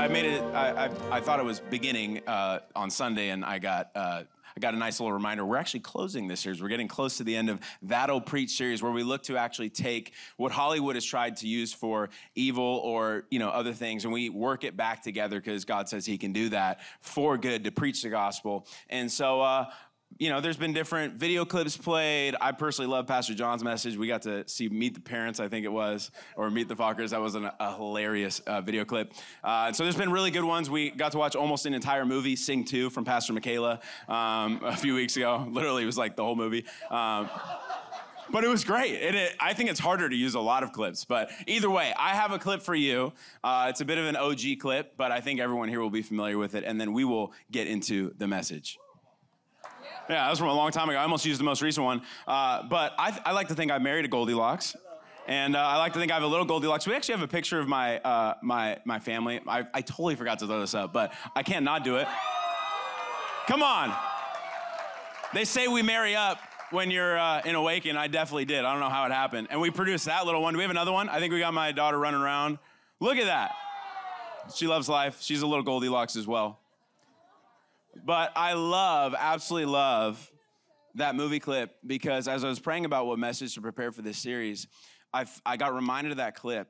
I made it. I, I, I thought it was beginning uh, on Sunday, and I got. Uh, I got a nice little reminder. We're actually closing this series. We're getting close to the end of That'll Preach series, where we look to actually take what Hollywood has tried to use for evil or you know other things, and we work it back together because God says He can do that for good to preach the gospel. And so uh, you know, there's been different video clips played. I personally love Pastor John's message. We got to see Meet the Parents, I think it was, or Meet the Fockers. That was an, a hilarious uh, video clip. Uh, so there's been really good ones. We got to watch almost an entire movie, Sing 2, from Pastor Michaela um, a few weeks ago. Literally, it was like the whole movie. Um, but it was great. And it, I think it's harder to use a lot of clips. But either way, I have a clip for you. Uh, it's a bit of an OG clip, but I think everyone here will be familiar with it. And then we will get into the message. Yeah, that was from a long time ago. I almost used the most recent one. Uh, but I, I, like to think I married a Goldilocks. And uh, I like to think I have a little Goldilocks. We actually have a picture of my, uh, my, my family. I, I totally forgot to throw this up, but I can't not do it. Come on. They say we marry up when you're uh, in Awaken. I definitely did. I don't know how it happened. And we produced that little one. Do we have another one? I think we got my daughter running around. Look at that. She loves life. She's a little Goldilocks as well. But I love, absolutely love that movie clip because as I was praying about what message to prepare for this series, I, I got reminded of that clip.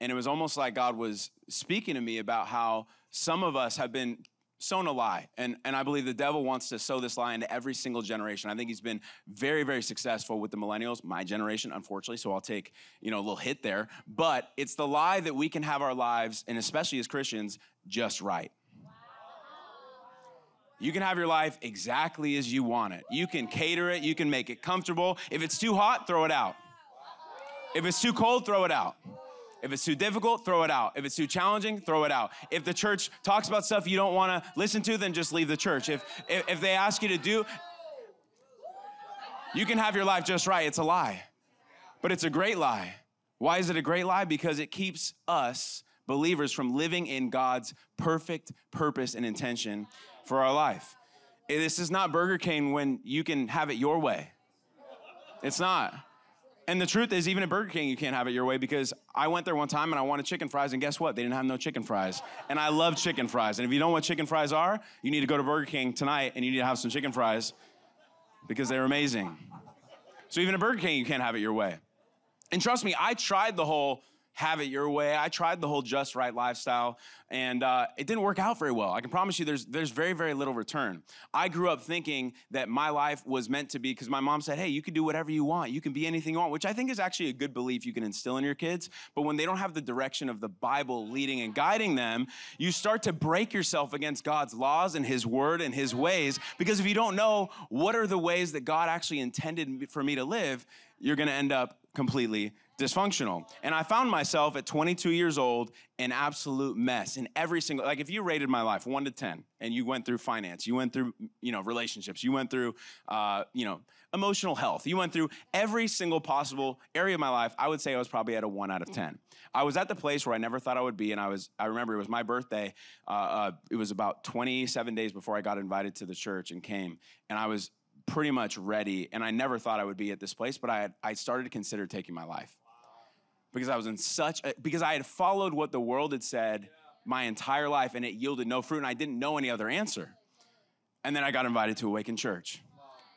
And it was almost like God was speaking to me about how some of us have been sown a lie. And, and I believe the devil wants to sow this lie into every single generation. I think he's been very, very successful with the millennials, my generation, unfortunately. So I'll take, you know, a little hit there. But it's the lie that we can have our lives, and especially as Christians, just right. You can have your life exactly as you want it. You can cater it, you can make it comfortable. If it's too hot, throw it out. If it's too cold, throw it out. If it's too difficult, throw it out. If it's too challenging, throw it out. If the church talks about stuff you don't want to listen to, then just leave the church. If, if, if they ask you to do, you can have your life just right. It's a lie, but it's a great lie. Why is it a great lie? Because it keeps us believers from living in God's perfect purpose and intention for our life. This is not Burger King when you can have it your way. It's not. And the truth is, even at Burger King, you can't have it your way because I went there one time and I wanted chicken fries, and guess what? They didn't have no chicken fries. And I love chicken fries. And if you don't know what chicken fries are, you need to go to Burger King tonight and you need to have some chicken fries because they're amazing. So even at Burger King, you can't have it your way. And trust me, I tried the whole have it your way. I tried the whole just right lifestyle, and uh, it didn't work out very well. I can promise you, there's there's very very little return. I grew up thinking that my life was meant to be because my mom said, "Hey, you can do whatever you want. You can be anything you want," which I think is actually a good belief you can instill in your kids. But when they don't have the direction of the Bible leading and guiding them, you start to break yourself against God's laws and His Word and His ways. Because if you don't know what are the ways that God actually intended for me to live, you're going to end up completely dysfunctional. And I found myself at 22 years old an absolute mess in every single like if you rated my life 1 to 10 and you went through finance, you went through you know relationships, you went through uh, you know emotional health, you went through every single possible area of my life, I would say I was probably at a 1 out of 10. I was at the place where I never thought I would be and I was I remember it was my birthday. Uh, uh, it was about 27 days before I got invited to the church and came and I was pretty much ready and I never thought I would be at this place, but I had, I started to consider taking my life because I was in such a, because I had followed what the world had said my entire life and it yielded no fruit and I didn't know any other answer. And then I got invited to Awaken Church.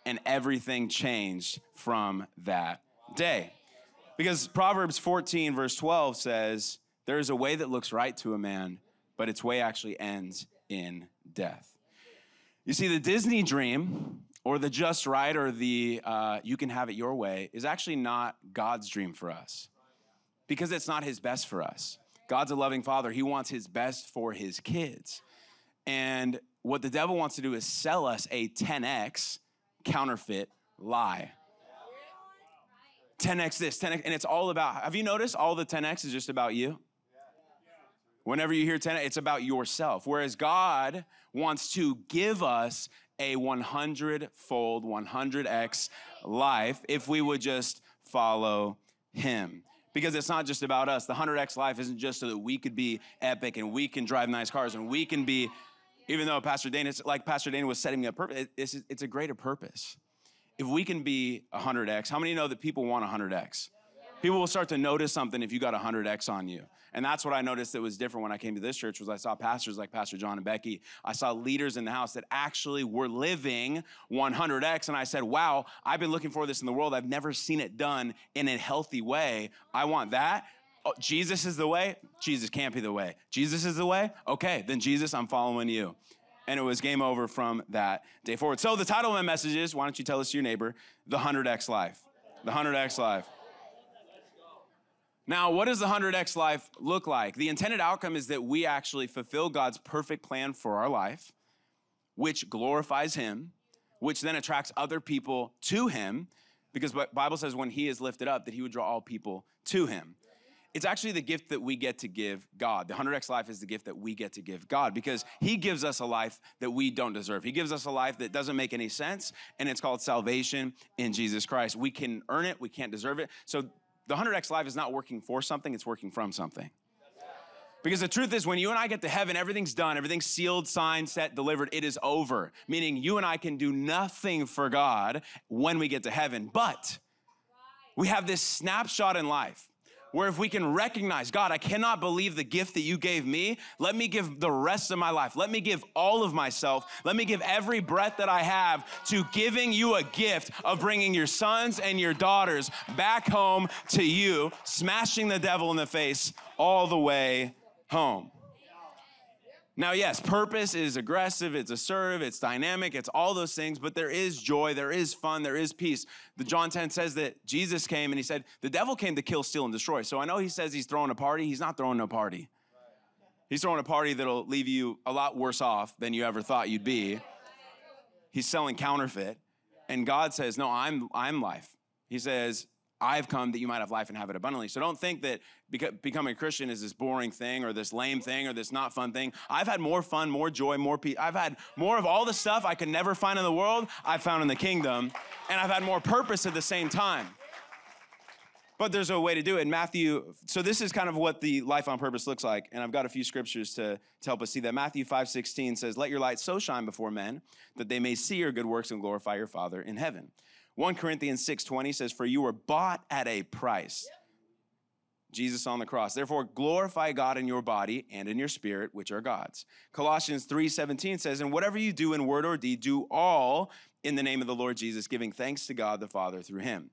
And everything changed from that day. Because Proverbs 14, verse 12 says, There is a way that looks right to a man, but its way actually ends in death. You see, the Disney dream, or the just right, or the uh, you can have it your way, is actually not God's dream for us because it's not his best for us. God's a loving father. He wants his best for his kids. And what the devil wants to do is sell us a 10x counterfeit lie. 10x this, 10x, and it's all about, have you noticed all the 10x is just about you? Whenever you hear 10, it's about yourself. Whereas God wants to give us a 100 fold, 100x life if we would just follow Him. Because it's not just about us. The 100x life isn't just so that we could be epic and we can drive nice cars and we can be, even though Pastor Dana, like Pastor Dana was setting me up purpose, it's, it's a greater purpose. If we can be 100x, how many know that people want 100x? People will start to notice something if you got 100x on you. And that's what I noticed that was different when I came to this church was I saw pastors like Pastor John and Becky. I saw leaders in the house that actually were living 100x and I said, "Wow, I've been looking for this in the world. I've never seen it done in a healthy way. I want that." Oh, Jesus is the way. Jesus can't be the way. Jesus is the way. Okay, then Jesus, I'm following you and it was game over from that day forward. So the title of my message is, why don't you tell us to your neighbor, the 100x life. The 100x life. Now, what does the 100x life look like? The intended outcome is that we actually fulfill God's perfect plan for our life, which glorifies him, which then attracts other people to him, because the Bible says when he is lifted up that he would draw all people to him it's actually the gift that we get to give God. The 100x life is the gift that we get to give God because He gives us a life that we don't deserve. He gives us a life that doesn't make any sense, and it's called salvation in Jesus Christ. We can earn it, we can't deserve it. So the 100x life is not working for something, it's working from something. Because the truth is, when you and I get to heaven, everything's done, everything's sealed, signed, set, delivered, it is over. Meaning you and I can do nothing for God when we get to heaven. But we have this snapshot in life where if we can recognize, God, I cannot believe the gift that you gave me, let me give the rest of my life. Let me give all of myself. Let me give every breath that I have to giving you a gift of bringing your sons and your daughters back home to you, smashing the devil in the face all the way home. Now, yes, purpose is aggressive, it's assertive, it's dynamic, it's all those things, but there is joy, there is fun, there is peace. The John 10 says that Jesus came and he said, The devil came to kill, steal, and destroy. So I know he says he's throwing a party, he's not throwing a party. He's throwing a party that'll leave you a lot worse off than you ever thought you'd be. He's selling counterfeit. And God says, No, I'm, I'm life. He says, I've come that you might have life and have it abundantly. So don't think that becoming a Christian is this boring thing or this lame thing or this not fun thing. I've had more fun, more joy, more peace. I've had more of all the stuff I could never find in the world, I've found in the kingdom. And I've had more purpose at the same time. But there's a way to do it. Matthew, so this is kind of what the life on purpose looks like. And I've got a few scriptures to, to help us see that. Matthew 5 16 says, Let your light so shine before men that they may see your good works and glorify your Father in heaven. 1 Corinthians 6:20 says, For you were bought at a price. Jesus on the cross. Therefore, glorify God in your body and in your spirit, which are God's. Colossians 3:17 says, And whatever you do in word or deed, do all in the name of the Lord Jesus, giving thanks to God the Father through him.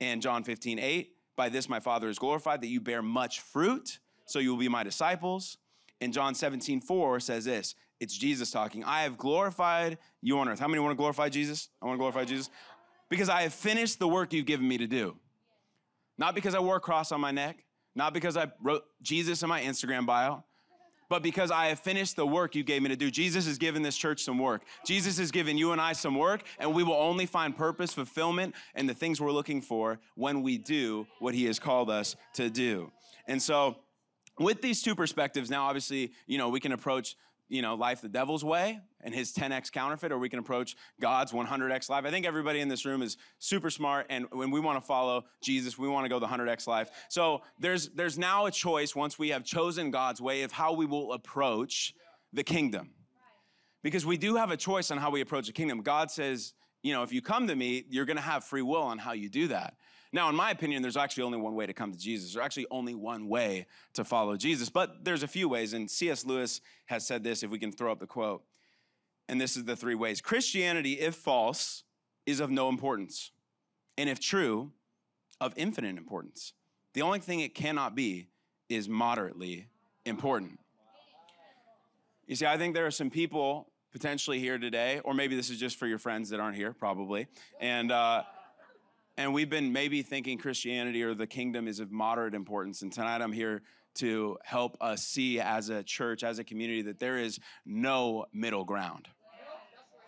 And John 15:8 by this my Father is glorified, that you bear much fruit, so you will be my disciples. And John 17, 4 says this. It's Jesus talking. I have glorified you on earth. How many want to glorify Jesus? I want to glorify Jesus because I have finished the work you've given me to do. Not because I wore a cross on my neck, not because I wrote Jesus in my Instagram bio, but because I have finished the work you gave me to do. Jesus has given this church some work. Jesus has given you and I some work, and we will only find purpose, fulfillment, and the things we're looking for when we do what He has called us to do. And so, with these two perspectives, now obviously, you know, we can approach you know, life the devil's way and his 10x counterfeit, or we can approach God's 100x life. I think everybody in this room is super smart, and when we want to follow Jesus, we want to go the 100x life. So there's there's now a choice once we have chosen God's way of how we will approach the kingdom, because we do have a choice on how we approach the kingdom. God says, you know, if you come to me, you're going to have free will on how you do that. Now, in my opinion, there's actually only one way to come to Jesus. There's actually only one way to follow Jesus, but there's a few ways. And C.S. Lewis has said this, if we can throw up the quote. And this is the three ways Christianity, if false, is of no importance. And if true, of infinite importance. The only thing it cannot be is moderately important. You see, I think there are some people potentially here today, or maybe this is just for your friends that aren't here, probably. And, uh, and we've been maybe thinking Christianity or the kingdom is of moderate importance. And tonight I'm here to help us see as a church, as a community, that there is no middle ground.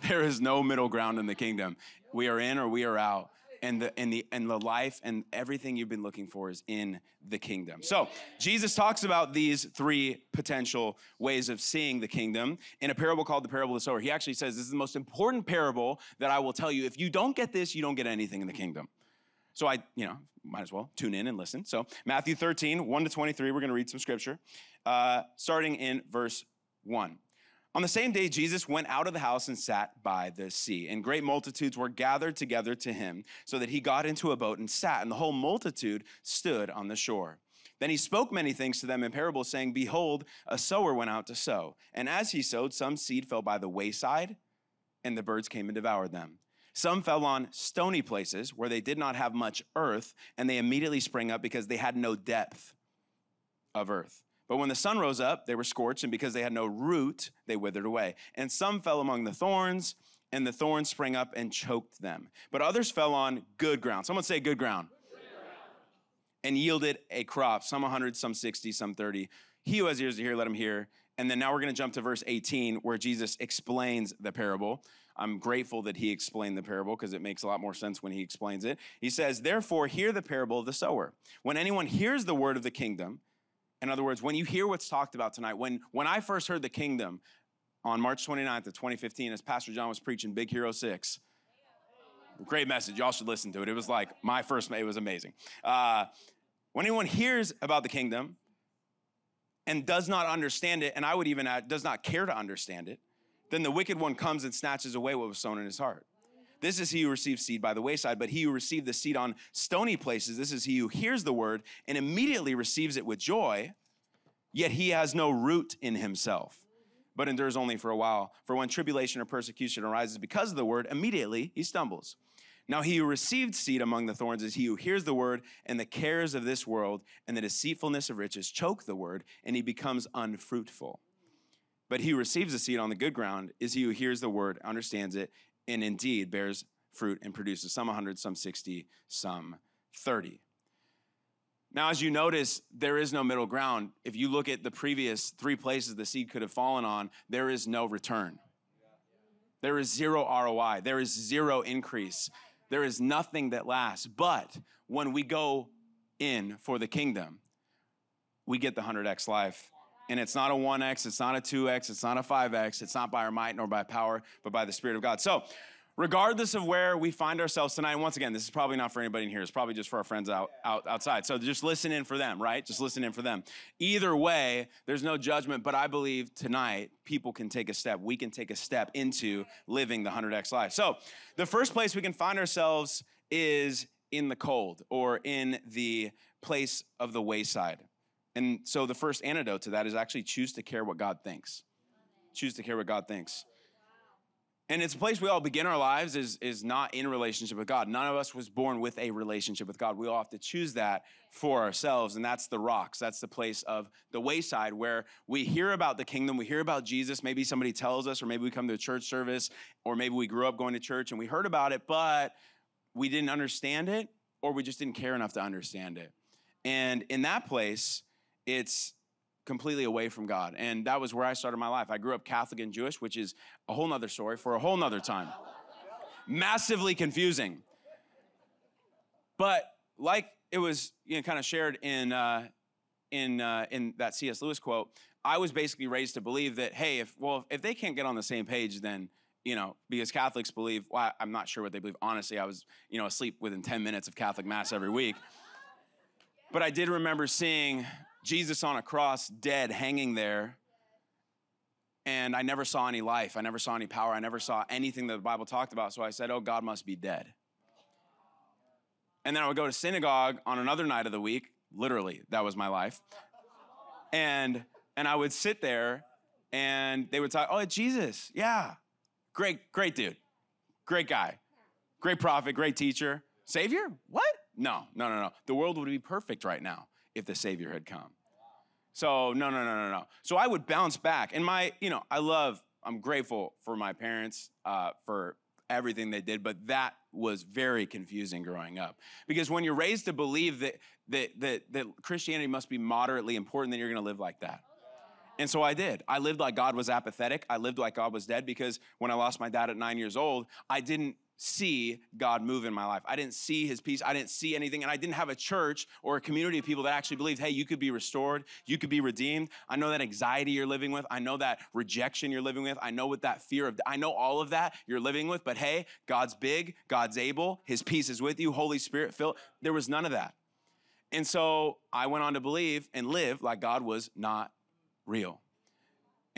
There is no middle ground in the kingdom. We are in or we are out. and the and the and the life and everything you've been looking for is in the kingdom. So Jesus talks about these three potential ways of seeing the kingdom in a parable called the parable of the sower. He actually says this is the most important parable that I will tell you. If you don't get this, you don't get anything in the kingdom. So I, you know, might as well tune in and listen. So Matthew 13, 1 to 23, we're going to read some scripture, uh, starting in verse 1. On the same day, Jesus went out of the house and sat by the sea, and great multitudes were gathered together to him, so that he got into a boat and sat, and the whole multitude stood on the shore. Then he spoke many things to them in parables, saying, Behold, a sower went out to sow. And as he sowed, some seed fell by the wayside, and the birds came and devoured them. Some fell on stony places where they did not have much earth, and they immediately sprang up because they had no depth of earth. But when the sun rose up, they were scorched, and because they had no root, they withered away. And some fell among the thorns, and the thorns sprang up and choked them. But others fell on good ground. Someone say good ground. Good ground. And yielded a crop, some 100, some 60, some 30. He who has ears to hear, let him hear. And then now we're going to jump to verse 18, where Jesus explains the parable. I'm grateful that he explained the parable because it makes a lot more sense when he explains it. He says, Therefore, hear the parable of the sower. When anyone hears the word of the kingdom, in other words, when you hear what's talked about tonight, when, when I first heard the kingdom on March 29th of 2015, as Pastor John was preaching Big Hero 6, great message. Y'all should listen to it. It was like my first, it was amazing. Uh, when anyone hears about the kingdom and does not understand it, and I would even add, does not care to understand it, then the wicked one comes and snatches away what was sown in his heart. This is he who receives seed by the wayside, but he who received the seed on stony places, this is he who hears the word and immediately receives it with joy, yet he has no root in himself, but endures only for a while. For when tribulation or persecution arises because of the word, immediately he stumbles. Now, he who received seed among the thorns is he who hears the word, and the cares of this world and the deceitfulness of riches choke the word, and he becomes unfruitful. But he who receives the seed on the good ground is he who hears the word, understands it, and indeed bears fruit and produces some 100, some 60, some 30. Now, as you notice, there is no middle ground. If you look at the previous three places the seed could have fallen on, there is no return. There is zero ROI. There is zero increase. There is nothing that lasts. But when we go in for the kingdom, we get the 100x life and it's not a 1x, it's not a 2x, it's not a 5x, it's not by our might nor by power, but by the Spirit of God. So, regardless of where we find ourselves tonight, once again, this is probably not for anybody in here, it's probably just for our friends out, out outside. So just listen in for them, right? Just listen in for them. Either way, there's no judgment, but I believe tonight people can take a step. We can take a step into living the 100x life. So the first place we can find ourselves is in the cold or in the place of the wayside. And so the first antidote to that is actually choose to care what God thinks. Choose to care what God thinks. And it's a place we all begin our lives is, is not in relationship with God. None of us was born with a relationship with God. We all have to choose that for ourselves. And that's the rocks. That's the place of the wayside where we hear about the kingdom. We hear about Jesus. Maybe somebody tells us, or maybe we come to a church service, or maybe we grew up going to church and we heard about it, but we didn't understand it, or we just didn't care enough to understand it. And in that place, it's completely away from God. And that was where I started my life. I grew up Catholic and Jewish, which is a whole nother story for a whole nother time. Massively confusing. But like it was you know, kind of shared in, uh, in, uh, in that C.S. Lewis quote, I was basically raised to believe that, hey, if, well, if they can't get on the same page, then you know, because Catholics believe, well, I'm not sure what they believe. Honestly, I was, you know, asleep within 10 minutes of Catholic Mass every week. But I did remember seeing Jesus on a cross, dead, hanging there. And I never saw any life. I never saw any power. I never saw anything that the Bible talked about. So I said, Oh, God must be dead. And then I would go to synagogue on another night of the week. Literally, that was my life. And and I would sit there and they would talk, Oh, Jesus. Yeah. Great, great dude. Great guy. Great prophet, great teacher. Savior? What? No, no, no, no. The world would be perfect right now if the Savior had come. So, no, no, no, no, no. So I would bounce back. And my, you know, I love, I'm grateful for my parents uh, for everything they did, but that was very confusing growing up. Because when you're raised to believe that, that, that, that Christianity must be moderately important, then you're gonna live like that. And so I did. I lived like God was apathetic. I lived like God was dead because when I lost my dad at nine years old, I didn't see God move in my life. I didn't see his peace. I didn't see anything. And I didn't have a church or a community of people that actually believed, hey, you could be restored. You could be redeemed. I know that anxiety you're living with. I know that rejection you're living with. I know what that fear of, I know all of that you're living with. But hey, God's big. God's able. His peace is with you. Holy Spirit filled. There was none of that. And so I went on to believe and live like God was not real.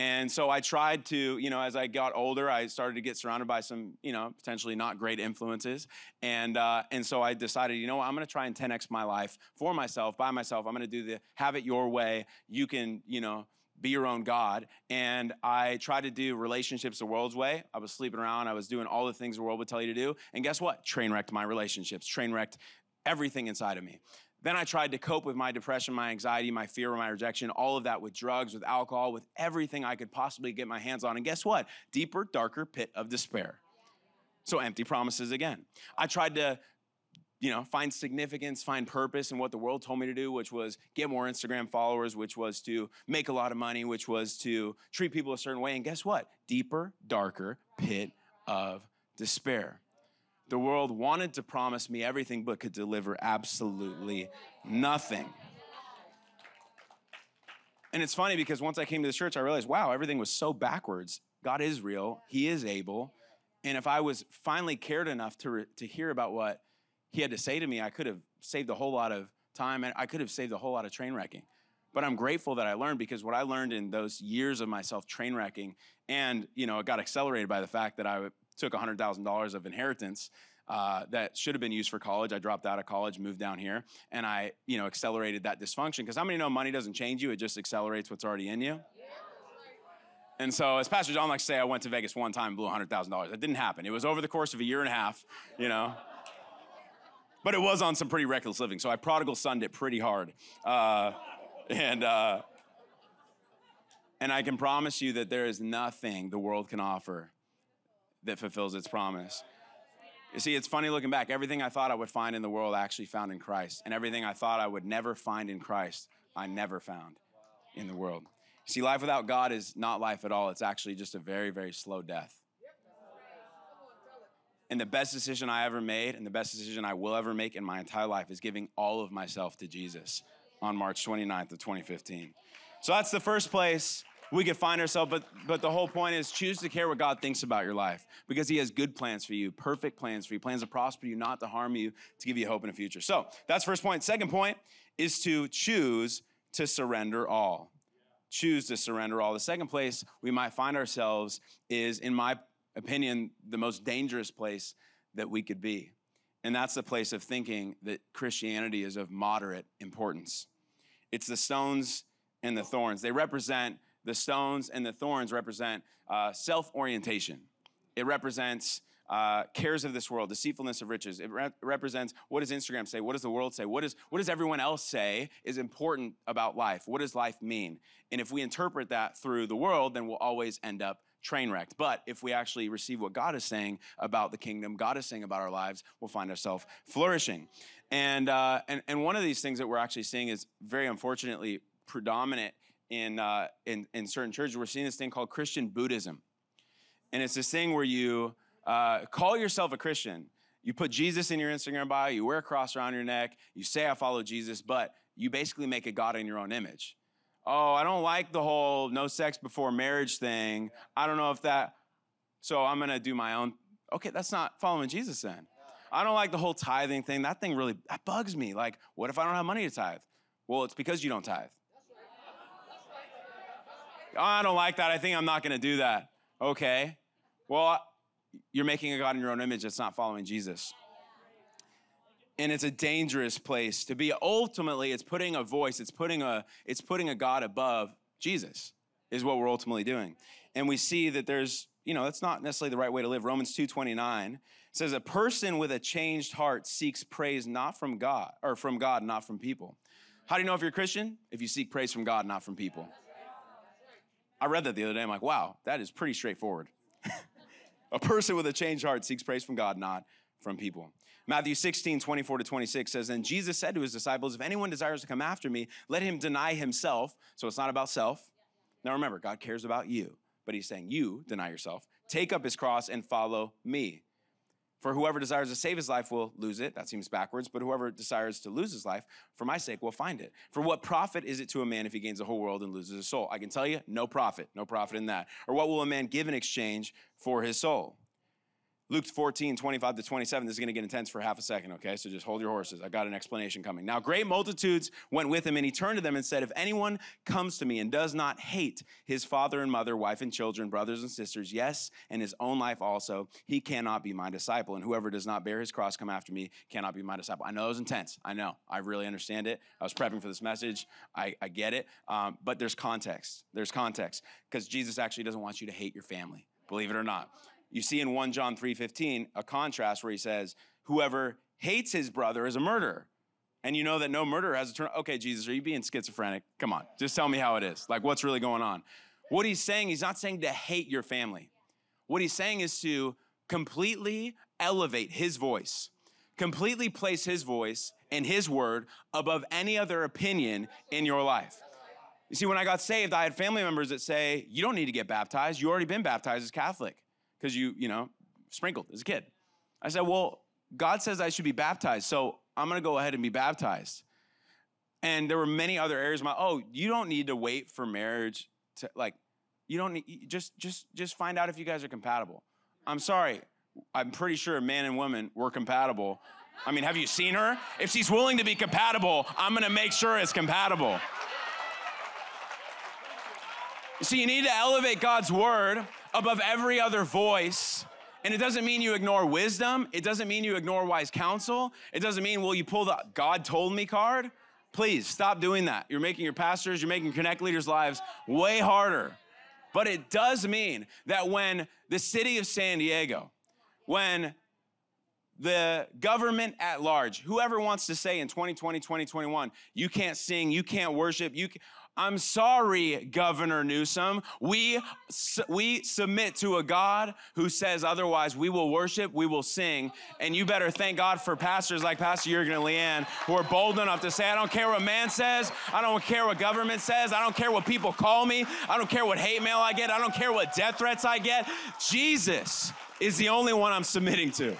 And so I tried to, you know, as I got older, I started to get surrounded by some, you know, potentially not great influences. And, uh, and so I decided, you know I'm going to try and 10x my life for myself, by myself. I'm going to do the have it your way. You can, you know, be your own God. And I tried to do relationships the world's way. I was sleeping around. I was doing all the things the world would tell you to do. And guess what? Train wrecked my relationships, train wrecked everything inside of me. Then I tried to cope with my depression, my anxiety, my fear, my rejection, all of that with drugs, with alcohol, with everything I could possibly get my hands on. And guess what? Deeper, darker pit of despair. So empty promises again. I tried to you know, find significance, find purpose in what the world told me to do, which was get more Instagram followers, which was to make a lot of money, which was to treat people a certain way. And guess what? Deeper, darker pit of despair. The world wanted to promise me everything but could deliver absolutely nothing. And it's funny because once I came to the church, I realized, wow, everything was so backwards. God is real, He is able. And if I was finally cared enough to, re- to hear about what He had to say to me, I could have saved a whole lot of time and I could have saved a whole lot of train wrecking. But I'm grateful that I learned because what I learned in those years of myself train wrecking, and you know, it got accelerated by the fact that I took $100,000 of inheritance uh, that should have been used for college. I dropped out of college, moved down here, and I, you know, accelerated that dysfunction. Because how many know money doesn't change you? It just accelerates what's already in you. And so, as Pastor John likes to say, I went to Vegas one time and blew $100,000. That didn't happen. It was over the course of a year and a half, you know. But it was on some pretty reckless living. So I prodigal sunned it pretty hard. Uh, and, uh, and I can promise you that there is nothing the world can offer that fulfills its promise. You see, it's funny looking back. Everything I thought I would find in the world, I actually found in Christ. And everything I thought I would never find in Christ, I never found in the world. See, life without God is not life at all. It's actually just a very, very slow death. And the best decision I ever made and the best decision I will ever make in my entire life is giving all of myself to Jesus on March 29th of 2015. So that's the first place we could find ourselves, but but the whole point is choose to care what God thinks about your life because He has good plans for you, perfect plans for you, plans to prosper you, not to harm you, to give you hope in the future. So that's first point. Second point is to choose to surrender all. Choose to surrender all. The second place we might find ourselves is, in my opinion, the most dangerous place that we could be. And that's the place of thinking that Christianity is of moderate importance. It's the stones and the thorns. They represent the stones and the thorns represent uh, self orientation, it represents uh, cares of this world, deceitfulness of riches. It re- represents what does Instagram say? What does the world say? What, is, what does everyone else say is important about life? What does life mean? And if we interpret that through the world, then we'll always end up train wrecked. But if we actually receive what God is saying about the kingdom, God is saying about our lives, we'll find ourselves flourishing. And, uh, and, and one of these things that we're actually seeing is very unfortunately predominant in, uh, in, in certain churches, we're seeing this thing called Christian Buddhism. And it's this thing where you uh, call yourself a Christian. You put Jesus in your Instagram bio, you wear a cross around your neck, you say, I follow Jesus, but you basically make a God in your own image. Oh, I don't like the whole no sex before marriage thing. I don't know if that, so I'm gonna do my own. Okay, that's not following Jesus then. I don't like the whole tithing thing. That thing really, that bugs me. Like, what if I don't have money to tithe? Well, it's because you don't tithe. Oh, I don't like that. I think I'm not going to do that. Okay. Well, you're making a God in your own image that's not following Jesus. And it's a dangerous place to be. Ultimately, it's putting a voice, it's putting a, it's putting a God above Jesus, is what we're ultimately doing. And we see that there's, you know, that's not necessarily the right way to live. Romans 2:29 says, a person with a changed heart seeks praise not from God, or from God, not from people. How do you know if you're a Christian? If you seek praise from God, not from people. I read that the other day. I'm like, wow, that is pretty straightforward. a person with a changed heart seeks praise from God, not from people. Matthew 16, 24 to 26 says, And Jesus said to his disciples, If anyone desires to come after me, let him deny himself. So it's not about self. Now remember, God cares about you, but he's saying, You deny yourself, take up his cross, and follow me. For whoever desires to save his life will lose it. That seems backwards. But whoever desires to lose his life for my sake will find it. For what profit is it to a man if he gains the whole world and loses his soul? I can tell you, no profit. No profit in that. Or what will a man give in exchange for his soul? Luke 14, 25 to 27. This is going to get intense for half a second, okay? So just hold your horses. I got an explanation coming. Now, great multitudes went with him, and he turned to them and said, If anyone comes to me and does not hate his father and mother, wife and children, brothers and sisters, yes, and his own life also, he cannot be my disciple. And whoever does not bear his cross, come after me, cannot be my disciple. I know it was intense. I know. I really understand it. I was prepping for this message. I, I get it. Um, but there's context. There's context because Jesus actually doesn't want you to hate your family, believe it or not you see in 1 John 3:15 a contrast where he says, "Whoever hates his brother is a murderer." And you know that no murderer has a turn. Okay, Jesus, are you being schizophrenic? Come on, just tell me how it is. Like, what's really going on? What he's saying, he's not saying to hate your family. What he's saying is to completely elevate his voice, completely place his voice and his word above any other opinion in your life. You see, when I got saved, I had family members that say, You don't need to get baptized. You already been baptized as Catholic because you, you know, sprinkled as a kid. I said, Well, God says I should be baptized, so I'm gonna go ahead and be baptized. And there were many other areas. My, oh, you don't need to wait for marriage to like, you don't need just just just find out if you guys are compatible. I'm sorry, I'm pretty sure man and woman were compatible. I mean, have you seen her? If she's willing to be compatible, I'm gonna make sure it's compatible. See, you need to elevate God's word above every other voice. And it doesn't mean you ignore wisdom. It doesn't mean you ignore wise counsel. It doesn't mean, well, you pull the God told me card. Please stop doing that. You're making your pastors, you're making Connect leaders' lives way harder. But it does mean that when the city of San Diego, when the government at large, whoever wants to say in 2020, 2021, you can't sing, you can't worship, you can, I'm sorry, Governor Newsom. We, we submit to a God who says otherwise. We will worship, we will sing. And you better thank God for pastors like Pastor Jurgen and Leanne who are bold enough to say, I don't care what man says. I don't care what government says. I don't care what people call me. I don't care what hate mail I get. I don't care what death threats I get. Jesus is the only one I'm submitting to.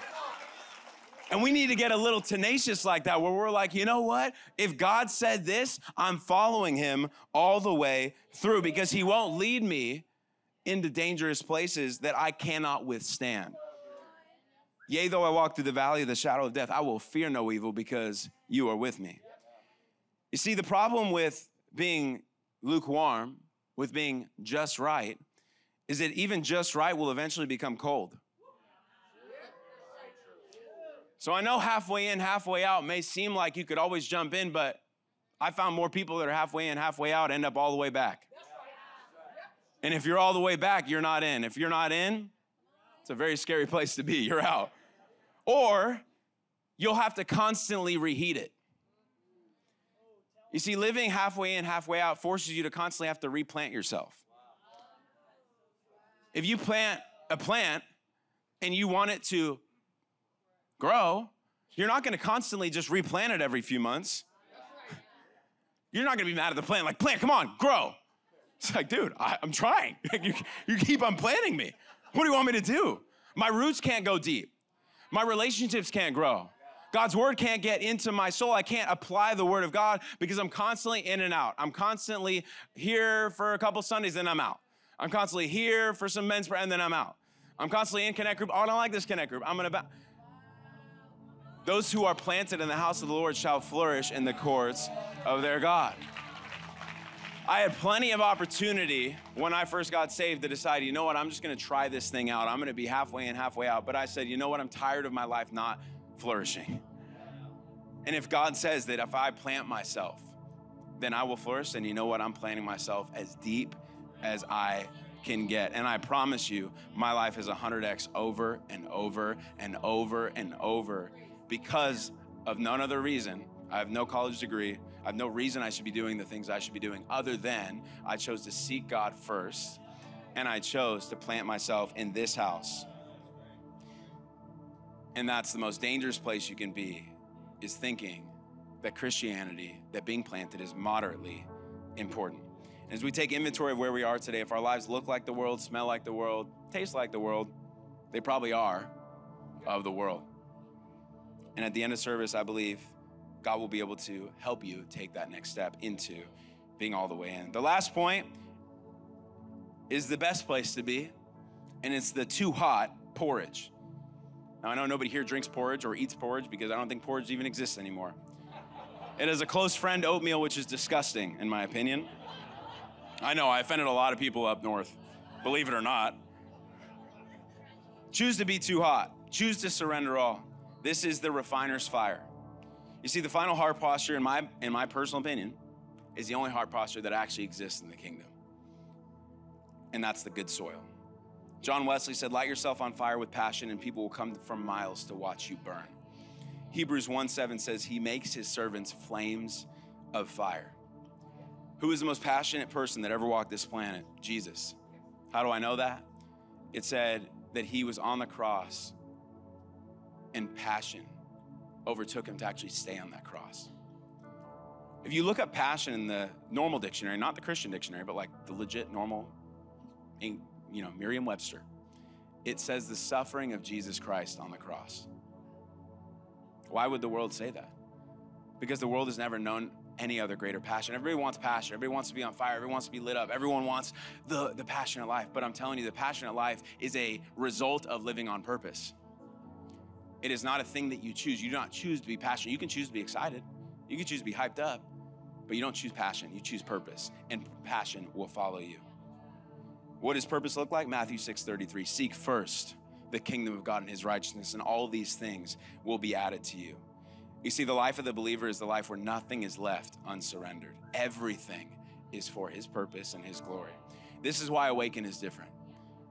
And we need to get a little tenacious like that, where we're like, you know what? If God said this, I'm following him all the way through because he won't lead me into dangerous places that I cannot withstand. Yea, though I walk through the valley of the shadow of death, I will fear no evil because you are with me. You see, the problem with being lukewarm, with being just right, is that even just right will eventually become cold. So I know halfway in, halfway out may seem like you could always jump in, but I found more people that are halfway in, halfway out end up all the way back. And if you're all the way back, you're not in. If you're not in, it's a very scary place to be. You're out. Or you'll have to constantly reheat it. You see, living halfway in, halfway out forces you to constantly have to replant yourself. If you plant a plant and you want it to grow. You're not gonna constantly just replant it every few months. You're not gonna be mad at the plant, like, plant, come on, grow. It's like, dude, I, am trying. you, you keep on planting me. What do you want me to do? My roots can't go deep. My relationships can't grow. God's word can't get into my soul. I can't apply the word of God because I'm constantly in and out. I'm constantly here for a couple Sundays, then I'm out. I'm constantly here for some men's prayer, and then I'm out. I'm constantly in connect group. Oh, I don't like this connect group. I'm gonna. Those who are planted in the house of the Lord shall flourish in the courts of their God. I had plenty of opportunity when I first got saved to decide, you know what, I'm just gonna try this thing out. I'm gonna be halfway in, halfway out. But I said, you know what, I'm tired of my life not flourishing. And if God says that if I plant myself, then I will flourish, then you know what, I'm planting myself as deep as I can get. And I promise you, my life is 100x over and over and over and over because of none other reason. I have no college degree. I have no reason I should be doing the things I should be doing other than I chose to seek God first and I chose to plant myself in this house. And that's the most dangerous place you can be is thinking that Christianity, that being planted is moderately important. And as we take inventory of where we are today, if our lives look like the world, smell like the world, taste like the world, they probably are of the world. And at the end of service, I believe God will be able to help you take that next step into being all the way in. The last point is the best place to be, and it's the too hot porridge. Now, I know nobody here drinks porridge or eats porridge because I don't think porridge even exists anymore. It is a close friend oatmeal, which is disgusting, in my opinion. I know I offended a lot of people up north, believe it or not. Choose to be too hot, choose to surrender all. This is the refiner's fire. You see, the final heart posture, in my, in my personal opinion, is the only heart posture that actually exists in the kingdom. And that's the good soil. John Wesley said, Light yourself on fire with passion, and people will come from miles to watch you burn. Hebrews 1 7 says, He makes his servants flames of fire. Who is the most passionate person that ever walked this planet? Jesus. How do I know that? It said that he was on the cross and passion overtook him to actually stay on that cross. If you look up passion in the normal dictionary, not the Christian dictionary, but like the legit normal, you know, Merriam Webster, it says the suffering of Jesus Christ on the cross. Why would the world say that? Because the world has never known any other greater passion. Everybody wants passion. Everybody wants to be on fire. Everyone wants to be lit up. Everyone wants the, the passionate life. But I'm telling you, the passionate life is a result of living on purpose. It is not a thing that you choose. You do not choose to be passionate. You can choose to be excited. You can choose to be hyped up, but you don't choose passion. You choose purpose, and passion will follow you. What does purpose look like? Matthew 6:33. Seek first the kingdom of God and his righteousness, and all these things will be added to you. You see, the life of the believer is the life where nothing is left unsurrendered. Everything is for his purpose and his glory. This is why Awaken is different.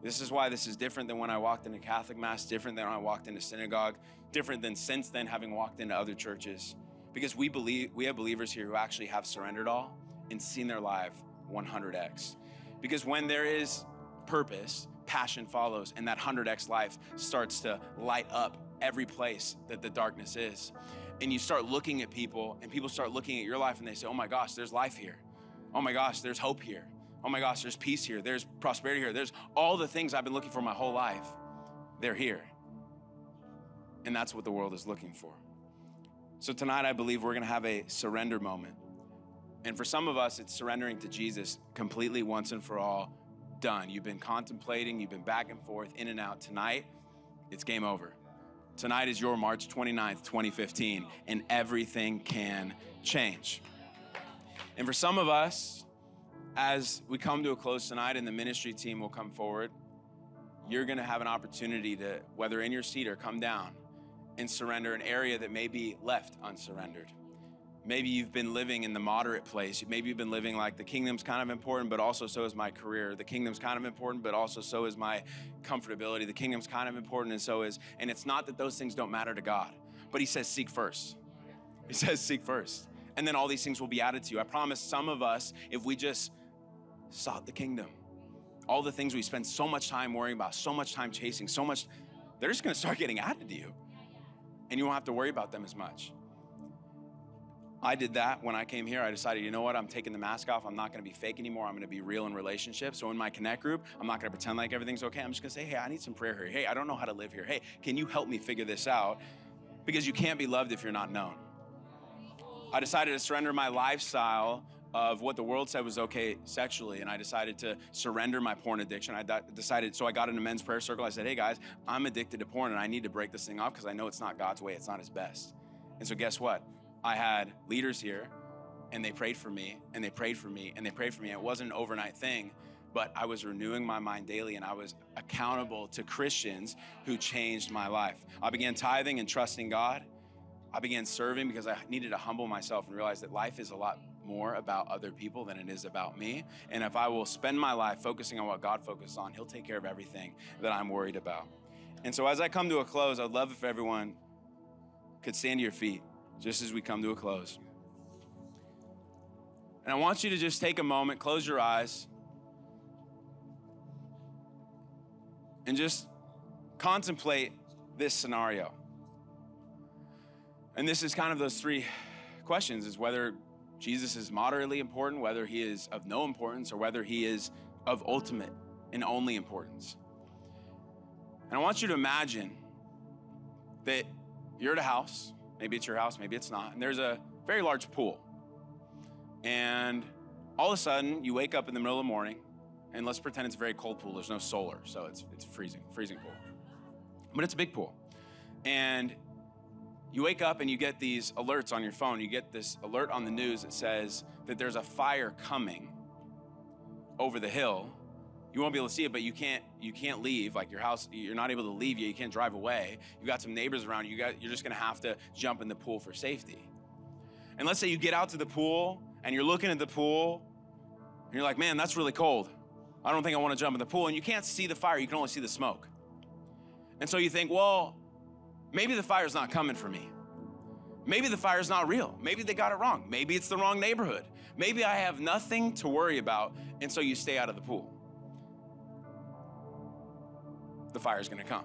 This is why this is different than when I walked into Catholic Mass, different than when I walked into synagogue, different than since then having walked into other churches. Because we believe we have believers here who actually have surrendered all and seen their life 100x. Because when there is purpose, passion follows, and that 100x life starts to light up every place that the darkness is. And you start looking at people, and people start looking at your life, and they say, Oh my gosh, there's life here. Oh my gosh, there's hope here oh my gosh, there's peace here, there's prosperity here, there's all the things I've been looking for my whole life. They're here. And that's what the world is looking for. So tonight, I believe we're gonna have a surrender moment. And for some of us, it's surrendering to Jesus completely once and for all, done. You've been contemplating, you've been back and forth, in and out. Tonight, it's game over. Tonight is your March 29th, 2015, and everything can change. And for some of us, as we come to a close tonight and the ministry team will come forward, you're going to have an opportunity to, whether in your seat or come down, and surrender an area that may be left unsurrendered. Maybe you've been living in the moderate place. Maybe you've been living like the kingdom's kind of important, but also so is my career. The kingdom's kind of important, but also so is my comfortability. The kingdom's kind of important, and so is, and it's not that those things don't matter to God, but He says, seek first. He says, seek first. And then all these things will be added to you. I promise some of us, if we just sought the kingdom. All the things we spend so much time worrying about, so much time chasing, so much, they're just gonna start getting added to you. And you won't have to worry about them as much. I did that when I came here. I decided, you know what? I'm taking the mask off. I'm not going to be fake anymore. I'm going to be real in relationships. So in my connect group, I'm not going to pretend like everything's okay. I'm just going to say, hey, I need some prayer here. Hey, I don't know how to live here. Hey, can you help me figure this out? Because you can't be loved if you're not known. I decided to surrender my lifestyle of what the world said was okay sexually, and I decided to surrender my porn addiction. I decided, so I got in a men's prayer circle. I said, Hey guys, I'm addicted to porn, and I need to break this thing off because I know it's not God's way, it's not His best. And so, guess what? I had leaders here, and they prayed for me, and they prayed for me, and they prayed for me. It wasn't an overnight thing, but I was renewing my mind daily, and I was accountable to Christians who changed my life. I began tithing and trusting God. I began serving because I needed to humble myself and realize that life is a lot more about other people than it is about me. And if I will spend my life focusing on what God focuses on, He'll take care of everything that I'm worried about. And so, as I come to a close, I'd love if everyone could stand to your feet just as we come to a close. And I want you to just take a moment, close your eyes, and just contemplate this scenario. And this is kind of those three questions is whether Jesus is moderately important, whether he is of no importance, or whether he is of ultimate and only importance. And I want you to imagine that you're at a house, maybe it's your house, maybe it's not, and there's a very large pool. And all of a sudden, you wake up in the middle of the morning, and let's pretend it's a very cold pool. There's no solar, so it's, it's freezing, freezing pool. But it's a big pool. And you wake up and you get these alerts on your phone. You get this alert on the news that says that there's a fire coming over the hill. You won't be able to see it, but you can't you can't leave. Like your house, you're not able to leave yet. You can't drive away. You've got some neighbors around. You got you're just gonna have to jump in the pool for safety. And let's say you get out to the pool and you're looking at the pool and you're like, man, that's really cold. I don't think I want to jump in the pool. And you can't see the fire, you can only see the smoke. And so you think, well, maybe the fire's not coming for me. Maybe the fire's not real. Maybe they got it wrong. Maybe it's the wrong neighborhood. Maybe I have nothing to worry about. And so you stay out of the pool. The fire's gonna come.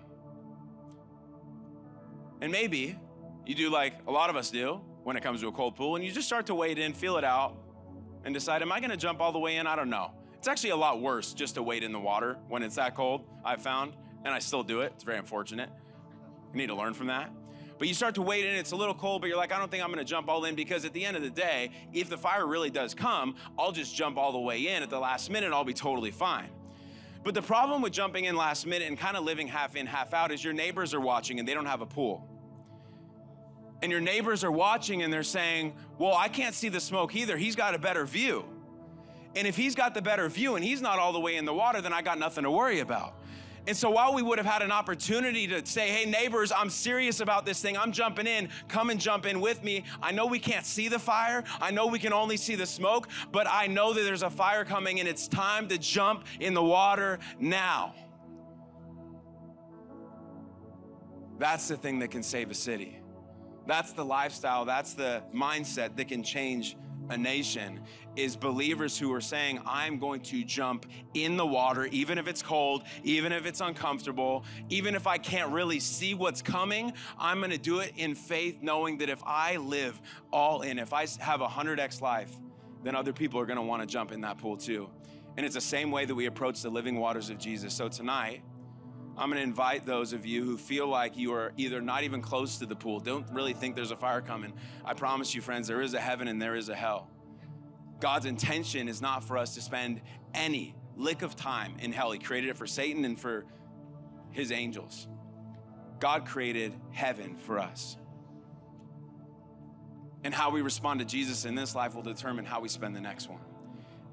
And maybe you do like a lot of us do when it comes to a cold pool, and you just start to wade in, feel it out, and decide, am I gonna jump all the way in? I don't know. It's actually a lot worse just to wade in the water when it's that cold, I've found, and I still do it. It's very unfortunate. Need to learn from that. But you start to wade in, it's a little cold, but you're like, I don't think I'm gonna jump all in because at the end of the day, if the fire really does come, I'll just jump all the way in at the last minute, I'll be totally fine. But the problem with jumping in last minute and kind of living half in, half out is your neighbors are watching and they don't have a pool. And your neighbors are watching and they're saying, Well, I can't see the smoke either. He's got a better view. And if he's got the better view and he's not all the way in the water, then I got nothing to worry about. And so while we would have had an opportunity to say, hey, neighbors, I'm serious about this thing, I'm jumping in, come and jump in with me. I know we can't see the fire, I know we can only see the smoke, but I know that there's a fire coming and it's time to jump in the water now. That's the thing that can save a city. That's the lifestyle, that's the mindset that can change a nation is believers who are saying, I'm going to jump in the water, even if it's cold, even if it's uncomfortable, even if I can't really see what's coming. I'm going to do it in faith, knowing that if I live all in, if I have a 100x life, then other people are going to want to jump in that pool too. And it's the same way that we approach the living waters of Jesus. So tonight, I'm going to invite those of you who feel like you are either not even close to the pool, don't really think there's a fire coming. I promise you, friends, there is a heaven and there is a hell. God's intention is not for us to spend any lick of time in hell. He created it for Satan and for his angels. God created heaven for us. And how we respond to Jesus in this life will determine how we spend the next one.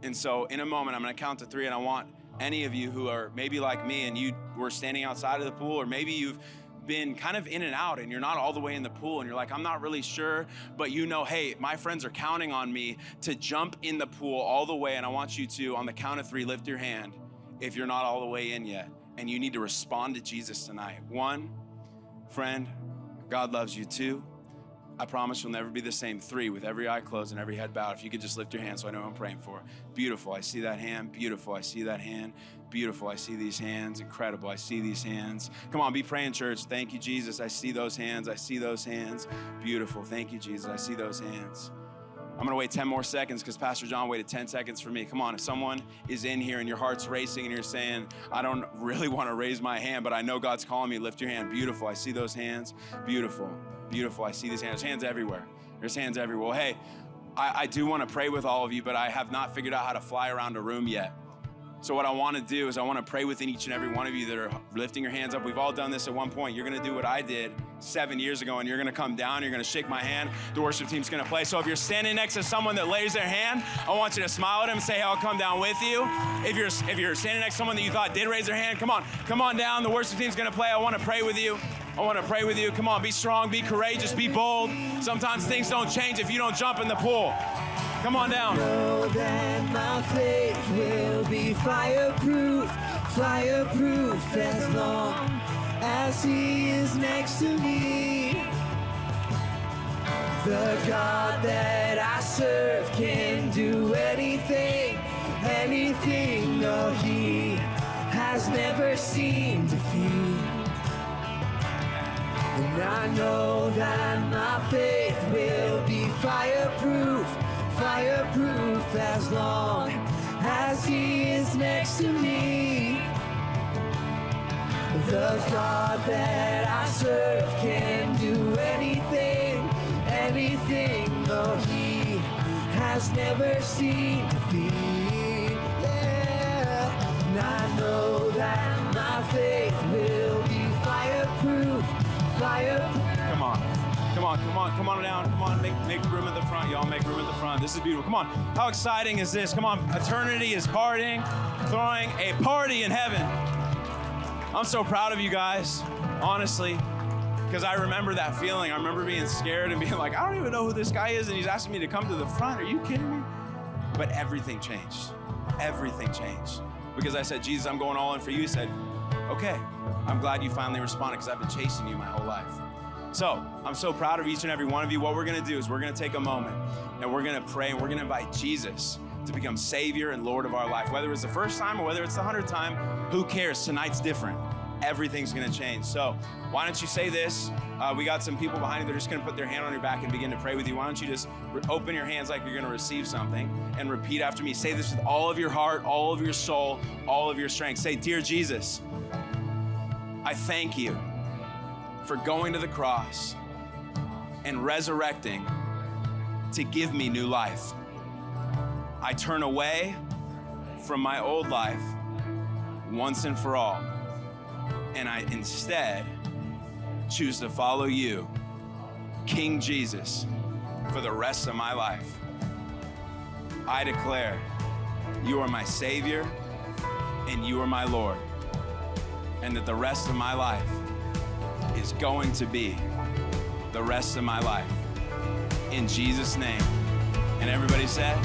And so, in a moment, I'm gonna count to three, and I want any of you who are maybe like me and you were standing outside of the pool, or maybe you've been kind of in and out and you're not all the way in the pool and you're like, I'm not really sure, but you know, hey, my friends are counting on me to jump in the pool all the way. And I want you to, on the count of three, lift your hand if you're not all the way in yet. And you need to respond to Jesus tonight. One, friend, God loves you. Two, I promise you'll never be the same. Three, with every eye closed and every head bowed. If you could just lift your hand so I know I'm praying for. Beautiful. I see that hand. Beautiful. I see that hand. Beautiful. I see these hands. Incredible. I see these hands. Come on, be praying, church. Thank you, Jesus. I see those hands. I see those hands. Beautiful. Thank you, Jesus. I see those hands. I'm going to wait 10 more seconds because Pastor John waited 10 seconds for me. Come on, if someone is in here and your heart's racing and you're saying, I don't really want to raise my hand, but I know God's calling me, lift your hand. Beautiful. I see those hands. Beautiful. Beautiful. I see these hands. There's hands everywhere. There's hands everywhere. Well, hey, I, I do want to pray with all of you, but I have not figured out how to fly around a room yet. So, what I want to do is, I want to pray within each and every one of you that are lifting your hands up. We've all done this at one point. You're going to do what I did seven years ago, and you're going to come down, you're going to shake my hand. The worship team's going to play. So, if you're standing next to someone that lays their hand, I want you to smile at them and say, hey, I'll come down with you. If you're, if you're standing next to someone that you thought did raise their hand, come on, come on down. The worship team's going to play. I want to pray with you. I want to pray with you. Come on, be strong, be courageous, be bold. Sometimes things don't change if you don't jump in the pool. Come on down. Know that my faith will be fireproof, fireproof as long as He is next to me. The God that I serve can do anything, anything. He has never seen defeat. And I know that my faith will be fireproof, fireproof as long as He is next to me. The God that I serve can do anything, anything, though He has never seen defeat. Yeah, and I know that my faith will on, come on, come on down. Come on, make, make room at the front. Y'all make room at the front. This is beautiful. Come on. How exciting is this? Come on. Eternity is partying, throwing a party in heaven. I'm so proud of you guys, honestly, because I remember that feeling. I remember being scared and being like, I don't even know who this guy is, and he's asking me to come to the front. Are you kidding me? But everything changed. Everything changed. Because I said, Jesus, I'm going all in for you. He said, Okay, I'm glad you finally responded because I've been chasing you my whole life. So I'm so proud of each and every one of you. What we're gonna do is we're gonna take a moment and we're gonna pray and we're gonna invite Jesus to become Savior and Lord of our life. Whether it's the first time or whether it's the hundredth time, who cares? Tonight's different. Everything's gonna change. So why don't you say this? Uh, we got some people behind you. They're just gonna put their hand on your back and begin to pray with you. Why don't you just re- open your hands like you're gonna receive something and repeat after me? Say this with all of your heart, all of your soul, all of your strength. Say, Dear Jesus, I thank you for going to the cross and resurrecting to give me new life. I turn away from my old life once and for all, and I instead choose to follow you, King Jesus, for the rest of my life. I declare you are my Savior and you are my Lord, and that the rest of my life is going to be the rest of my life. In Jesus' name. And everybody said,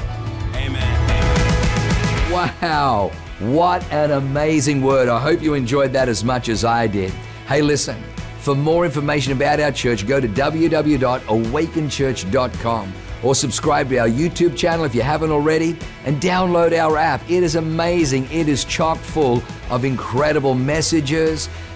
Amen. Wow, what an amazing word. I hope you enjoyed that as much as I did. Hey, listen, for more information about our church, go to www.awakenchurch.com or subscribe to our YouTube channel if you haven't already and download our app. It is amazing. It is chock full of incredible messages,